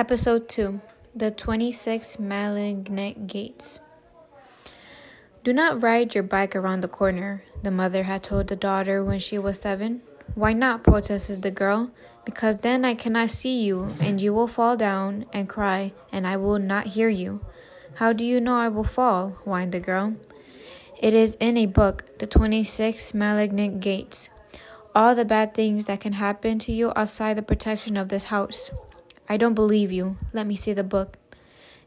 Episode 2 The 26 Malignant Gates. Do not ride your bike around the corner, the mother had told the daughter when she was seven. Why not? protested the girl. Because then I cannot see you, and you will fall down and cry, and I will not hear you. How do you know I will fall? whined the girl. It is in a book, The 26 Malignant Gates. All the bad things that can happen to you outside the protection of this house. I don't believe you. Let me see the book.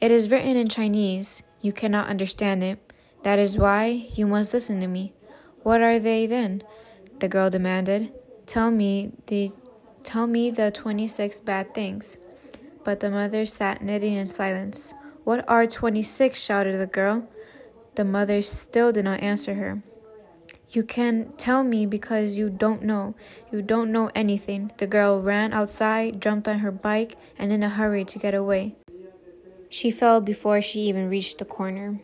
It is written in Chinese. You cannot understand it. That is why you must listen to me. What are they then? The girl demanded. Tell me the tell me the 26 bad things. But the mother sat knitting in silence. What are 26? shouted the girl. The mother still did not answer her. You can't tell me because you don't know. You don't know anything. The girl ran outside, jumped on her bike, and in a hurry to get away. She fell before she even reached the corner.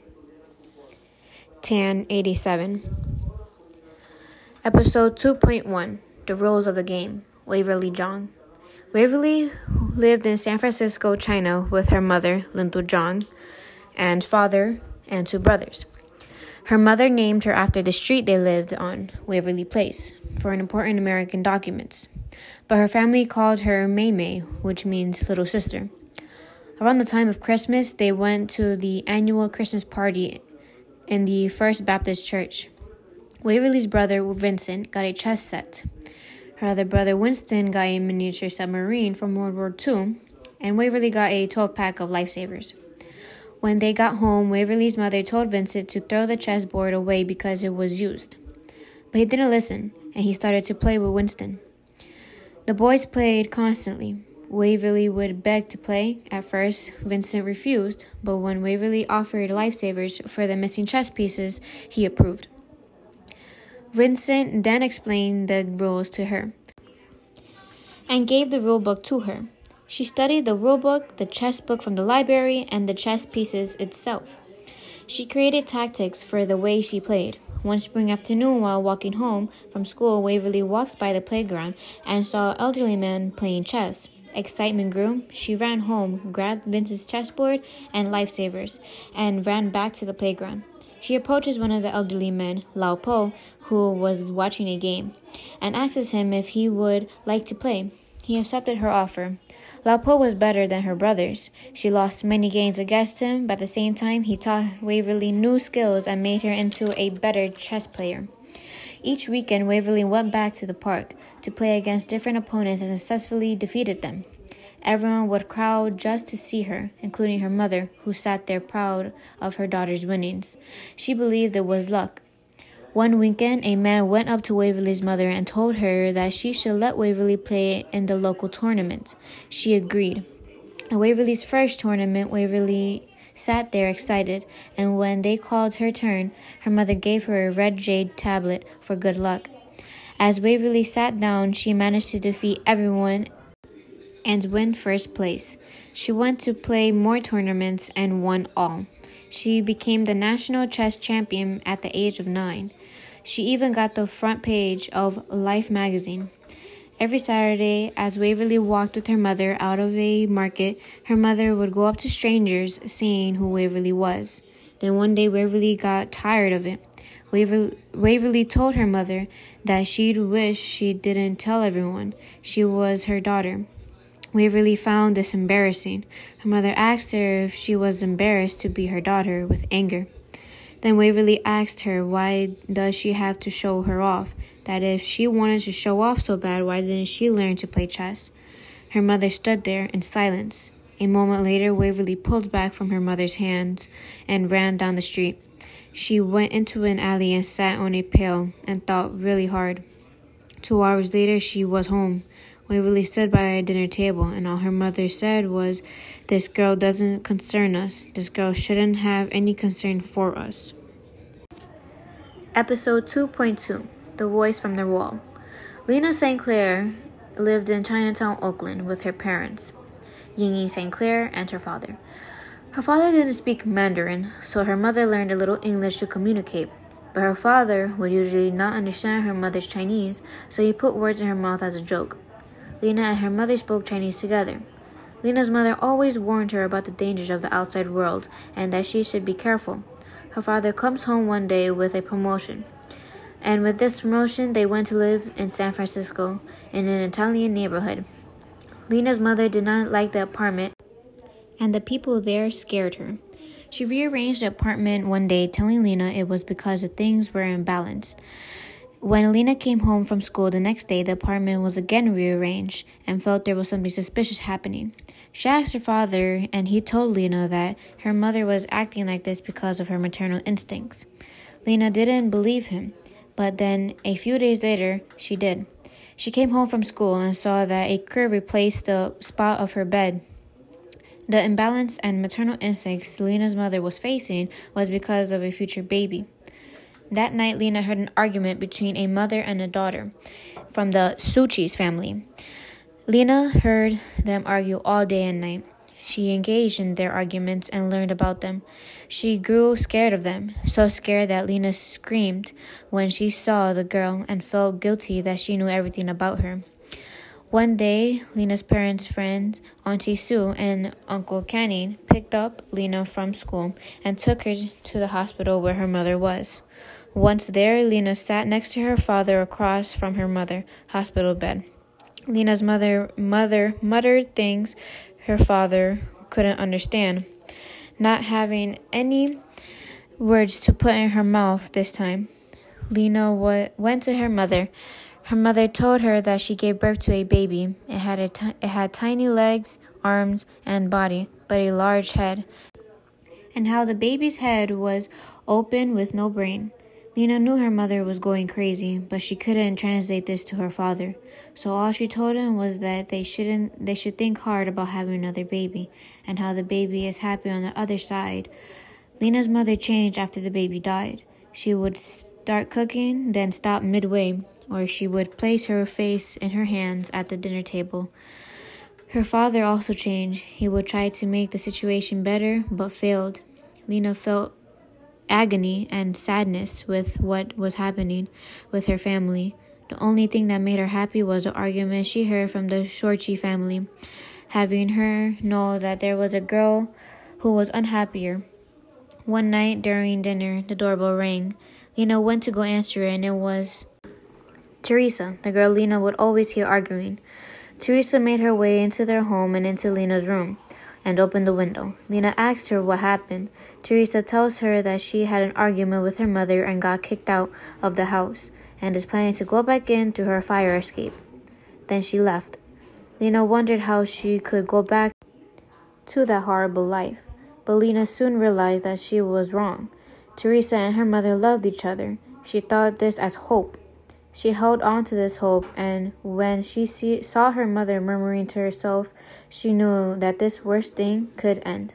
Tan 87. Episode 2.1 The Rules of the Game. Waverly Jong. Waverly lived in San Francisco, China, with her mother, Lindo Jong, and father and two brothers. Her mother named her after the street they lived on, Waverly Place, for an important American documents. But her family called her Mei Mei, which means little sister. Around the time of Christmas, they went to the annual Christmas party in the First Baptist Church. Waverly's brother Vincent got a chess set. Her other brother Winston got a miniature submarine from World War II, and Waverly got a 12 pack of lifesavers. When they got home, Waverly's mother told Vincent to throw the chessboard away because it was used. But he didn't listen, and he started to play with Winston. The boys played constantly. Waverly would beg to play. At first, Vincent refused, but when Waverly offered lifesavers for the missing chess pieces, he approved. Vincent then explained the rules to her and gave the rulebook to her. She studied the rulebook, the chess book from the library, and the chess pieces itself. She created tactics for the way she played. One spring afternoon, while walking home from school, Waverly walks by the playground and saw an elderly man playing chess. Excitement grew. She ran home, grabbed Vince's chessboard and lifesavers, and ran back to the playground. She approaches one of the elderly men, Lau Po, who was watching a game, and asks him if he would like to play. He accepted her offer. Lau Po was better than her brothers. She lost many games against him, but at the same time, he taught Waverly new skills and made her into a better chess player. Each weekend, Waverly went back to the park to play against different opponents and successfully defeated them. Everyone would crowd just to see her, including her mother, who sat there proud of her daughter's winnings. She believed it was luck, one weekend, a man went up to Waverly's mother and told her that she should let Waverly play in the local tournament. She agreed. At Waverly's first tournament, Waverly sat there excited, and when they called her turn, her mother gave her a red jade tablet for good luck. As Waverly sat down, she managed to defeat everyone and win first place. She went to play more tournaments and won all. She became the national chess champion at the age of nine. She even got the front page of Life magazine. Every Saturday, as Waverly walked with her mother out of a market, her mother would go up to strangers saying who Waverly was. Then one day, Waverly got tired of it. Waverly, Waverly told her mother that she'd wish she didn't tell everyone she was her daughter. Waverly found this embarrassing. Her mother asked her if she was embarrassed to be her daughter with anger. Then Waverly asked her why does she have to show her off? That if she wanted to show off so bad, why didn't she learn to play chess? Her mother stood there in silence. A moment later, Waverly pulled back from her mother's hands and ran down the street. She went into an alley and sat on a pail and thought really hard. Two hours later, she was home. Waverly stood by our dinner table, and all her mother said was, This girl doesn't concern us. This girl shouldn't have any concern for us. Episode 2.2 The Voice from the Wall. Lena St. Clair lived in Chinatown, Oakland, with her parents, Ying-ying St. Clair and her father. Her father didn't speak Mandarin, so her mother learned a little English to communicate. But her father would usually not understand her mother's Chinese, so he put words in her mouth as a joke. Lena and her mother spoke Chinese together. Lena's mother always warned her about the dangers of the outside world and that she should be careful. Her father comes home one day with a promotion. And with this promotion, they went to live in San Francisco in an Italian neighborhood. Lena's mother did not like the apartment, and the people there scared her. She rearranged the apartment one day, telling Lena it was because the things were imbalanced. When Lena came home from school the next day, the apartment was again rearranged and felt there was something suspicious happening. She asked her father, and he told Lena that her mother was acting like this because of her maternal instincts. Lena didn't believe him, but then a few days later, she did. She came home from school and saw that a crib replaced the spot of her bed. The imbalance and maternal instincts Lena's mother was facing was because of a future baby. That night, Lena heard an argument between a mother and a daughter from the Sorci family. Lena heard them argue all day and night. She engaged in their arguments and learned about them. She grew scared of them, so scared that Lena screamed when she saw the girl and felt guilty that she knew everything about her. One day, Lena's parents' friends, Auntie Sue and Uncle Canning, picked up Lena from school and took her to the hospital where her mother was. Once there, Lena sat next to her father across from her mother hospital bed. Lena's mother mother muttered things her father couldn't understand, not having any words to put in her mouth this time. Lena w- went to her mother. Her mother told her that she gave birth to a baby. It had a t- it had tiny legs, arms, and body, but a large head, and how the baby's head was open with no brain. Lena knew her mother was going crazy, but she couldn't translate this to her father. So all she told him was that they shouldn't they should think hard about having another baby and how the baby is happy on the other side. Lena's mother changed after the baby died. She would start cooking, then stop midway or she would place her face in her hands at the dinner table. Her father also changed. He would try to make the situation better, but failed. Lena felt agony and sadness with what was happening with her family. The only thing that made her happy was the argument she heard from the Sorci family, having her know that there was a girl who was unhappier. One night during dinner, the doorbell rang. Lena went to go answer it, and it was Teresa, the girl Lena would always hear arguing. Teresa made her way into their home and into Lena's room and opened the window. Lena asked her what happened. Teresa tells her that she had an argument with her mother and got kicked out of the house and is planning to go back in through her fire escape. Then she left. Lena wondered how she could go back to that horrible life, but Lena soon realized that she was wrong. Teresa and her mother loved each other. She thought this as hope she held on to this hope, and when she see, saw her mother murmuring to herself, she knew that this worst thing could end.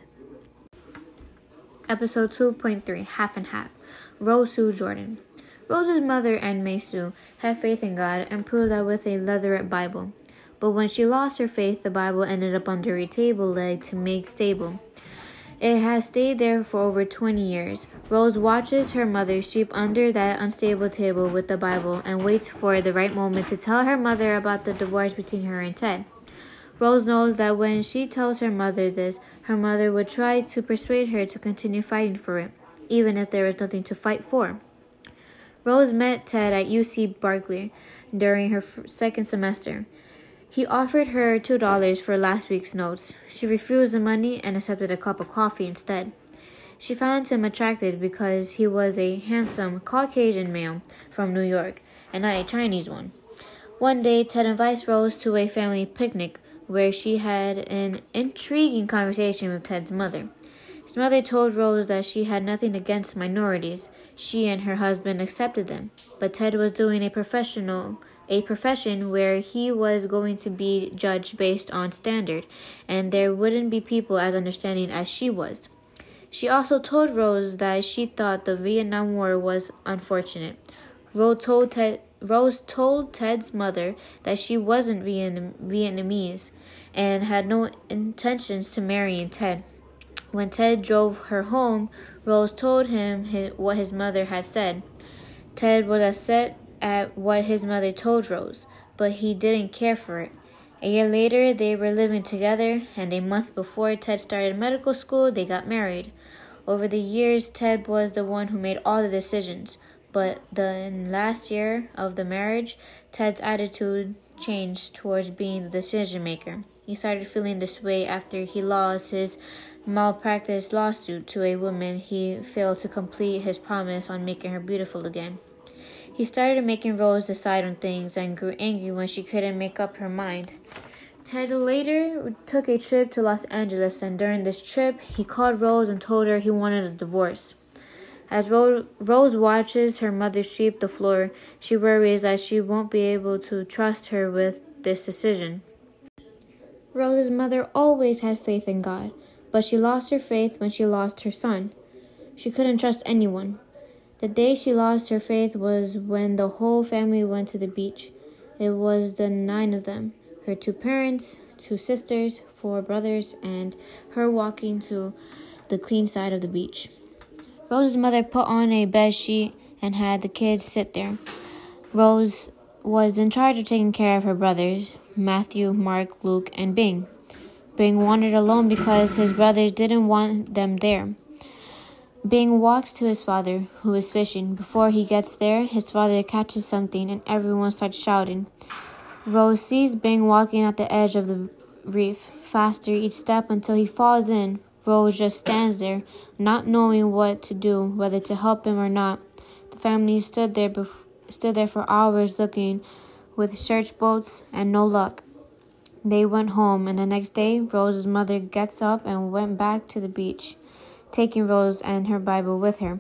Episode 2.3 Half and Half Rose Hsu Jordan. Rose's mother and Mei Hsu had faith in God and proved that with a leatherette Bible. But when she lost her faith, the Bible ended up under a table leg to make stable. It has stayed there for over 20 years. Rose watches her mother sweep under that unstable table with the Bible and waits for the right moment to tell her mother about the divorce between her and Ted. Rose knows that when she tells her mother this, her mother would try to persuade her to continue fighting for it, even if there was nothing to fight for. Rose met Ted at UC Berkeley during her second semester. He offered her $2 for last week's notes. She refused the money and accepted a cup of coffee instead. She found him attractive because he was a handsome Caucasian male from New York and not a Chinese one. One day, Ted invites Rose to a family picnic where she had an intriguing conversation with Ted's mother. Mother told Rose that she had nothing against minorities. She and her husband accepted them, but Ted was doing a professional a profession where he was going to be judged based on standard, and there wouldn't be people as understanding as she was. She also told Rose that she thought the Vietnam War was unfortunate. Rose told, Ted, Rose told Ted's mother that she wasn't Vietnamese and had no intentions to marrying Ted. When Ted drove her home, Rose told him his, what his mother had said. Ted was upset at what his mother told Rose, but he didn't care for it. A year later, they were living together, and a month before Ted started medical school, they got married. Over the years, Ted was the one who made all the decisions, but the last year of the marriage, Ted's attitude changed towards being the decision maker. He started feeling this way after he lost his malpractice lawsuit to a woman he failed to complete his promise on making her beautiful again. He started making Rose decide on things and grew angry when she couldn't make up her mind. Ted later took a trip to Los Angeles, and during this trip, he called Rose and told her he wanted a divorce. As Rose watches her mother sweep the floor, she worries that she won't be able to trust her with this decision. Rose's mother always had faith in God, but she lost her faith when she lost her son. She couldn't trust anyone. The day she lost her faith was when the whole family went to the beach. It was the nine of them her two parents, two sisters, four brothers, and her walking to the clean side of the beach. Rose's mother put on a bed sheet and had the kids sit there. Rose was in charge of taking care of her brothers, Matthew, Mark, Luke, and Bing. Bing wandered alone because his brothers didn't want them there. Bing walks to his father, who is fishing. Before he gets there, his father catches something and everyone starts shouting. Rose sees Bing walking at the edge of the reef, faster each step until he falls in. Rose just stands there, not knowing what to do, whether to help him or not. The family stood there, stood there for hours looking with search boats and no luck. They went home, and the next day, Rose's mother gets up and went back to the beach taking Rose and her Bible with her.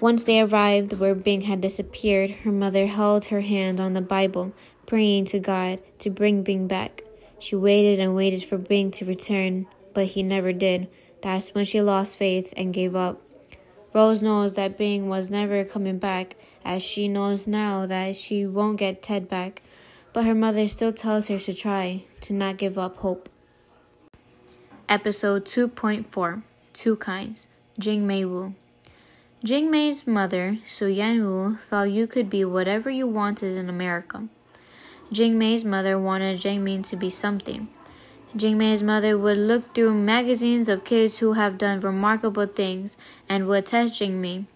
Once they arrived where Bing had disappeared, her mother held her hand on the Bible, praying to God to bring Bing back. She waited and waited for Bing to return, but he never did. That's when she lost faith and gave up. Rose knows that Bing was never coming back, as she knows now that she won't get Ted back, but her mother still tells her to try, to not give up hope. Episode 2.4 two kinds. Jing Mei Woo. Jing Mei's mother, Suyuan Woo, thought you could be whatever you wanted in America. Jing Mei's mother wanted Jing Mei to be something. Jing Mei's mother would look through magazines of kids who have done remarkable things and would test Jing Mei,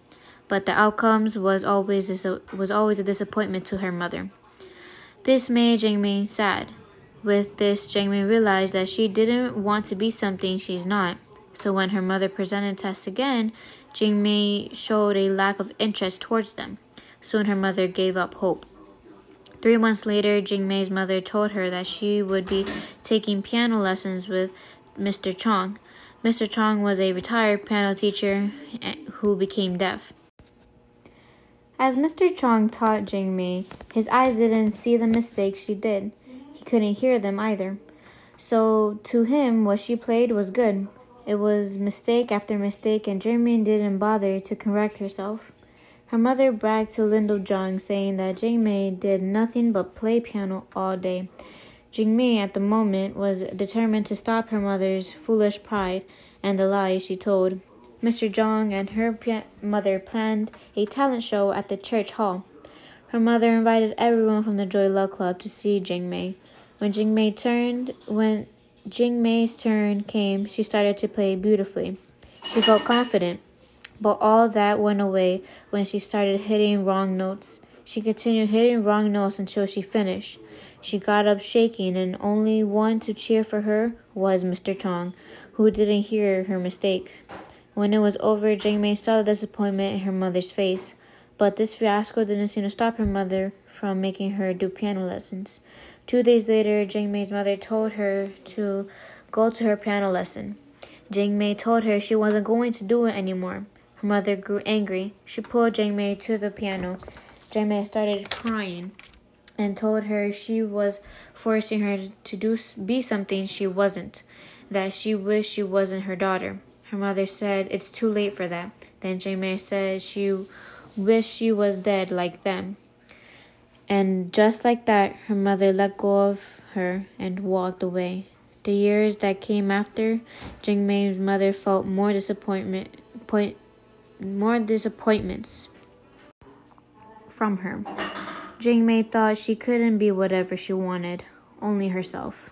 but the outcomes was always was always a disappointment to her mother. This made Jing Mei sad. With this, Jing Mei realized that she didn't want to be something she's not. So when her mother presented tests again, Jing Mei showed a lack of interest towards them. Soon her mother gave up hope. Three months later, Jing Mei's mother told her that she would be taking piano lessons with Mr. Chong. Mr. Chong was a retired piano teacher eh, who became deaf. As Mr. Chong taught Jing Mei, his eyes didn't see the mistakes she did. He couldn't hear them either. So to him, what she played was good. It was mistake after mistake, and Jingmei didn't bother to correct herself. Her mother bragged to Lindo Jong, saying that Jingmei did nothing but play piano all day. Jingmei, at the moment, was determined to stop her mother's foolish pride and the lies she told. Mr. Zhang and her mother planned a talent show at the church hall. Her mother invited everyone from the Joy Luck Club to see Jingmei. When Jingmei turned, when Jing Mei's turn came, she started to play beautifully. She felt confident, but all that went away when she started hitting wrong notes. She continued hitting wrong notes until she finished. She got up shaking, and only one to cheer for her was Mr. Chong, who didn't hear her mistakes. When it was over, Jing Mei saw the disappointment in her mother's face, but this fiasco didn't seem to stop her mother from making her do piano lessons. Two days later, Jing Mei's mother told her to go to her piano lesson. Jing Mei told her she wasn't going to do it anymore. Her mother grew angry. She pulled Jing Mei to the piano. Jing Mei started crying and told her she was forcing her to do be something she wasn't, that she wished she wasn't her daughter. Her mother said it's too late for that. Then Mei said she wished she was dead like them. And just like that, her mother let go of her and walked away. The years that came after, Jing Mei's mother felt more disappointment, point, more disappointments from her. Jing Mei thought she couldn't be whatever she wanted. only herself.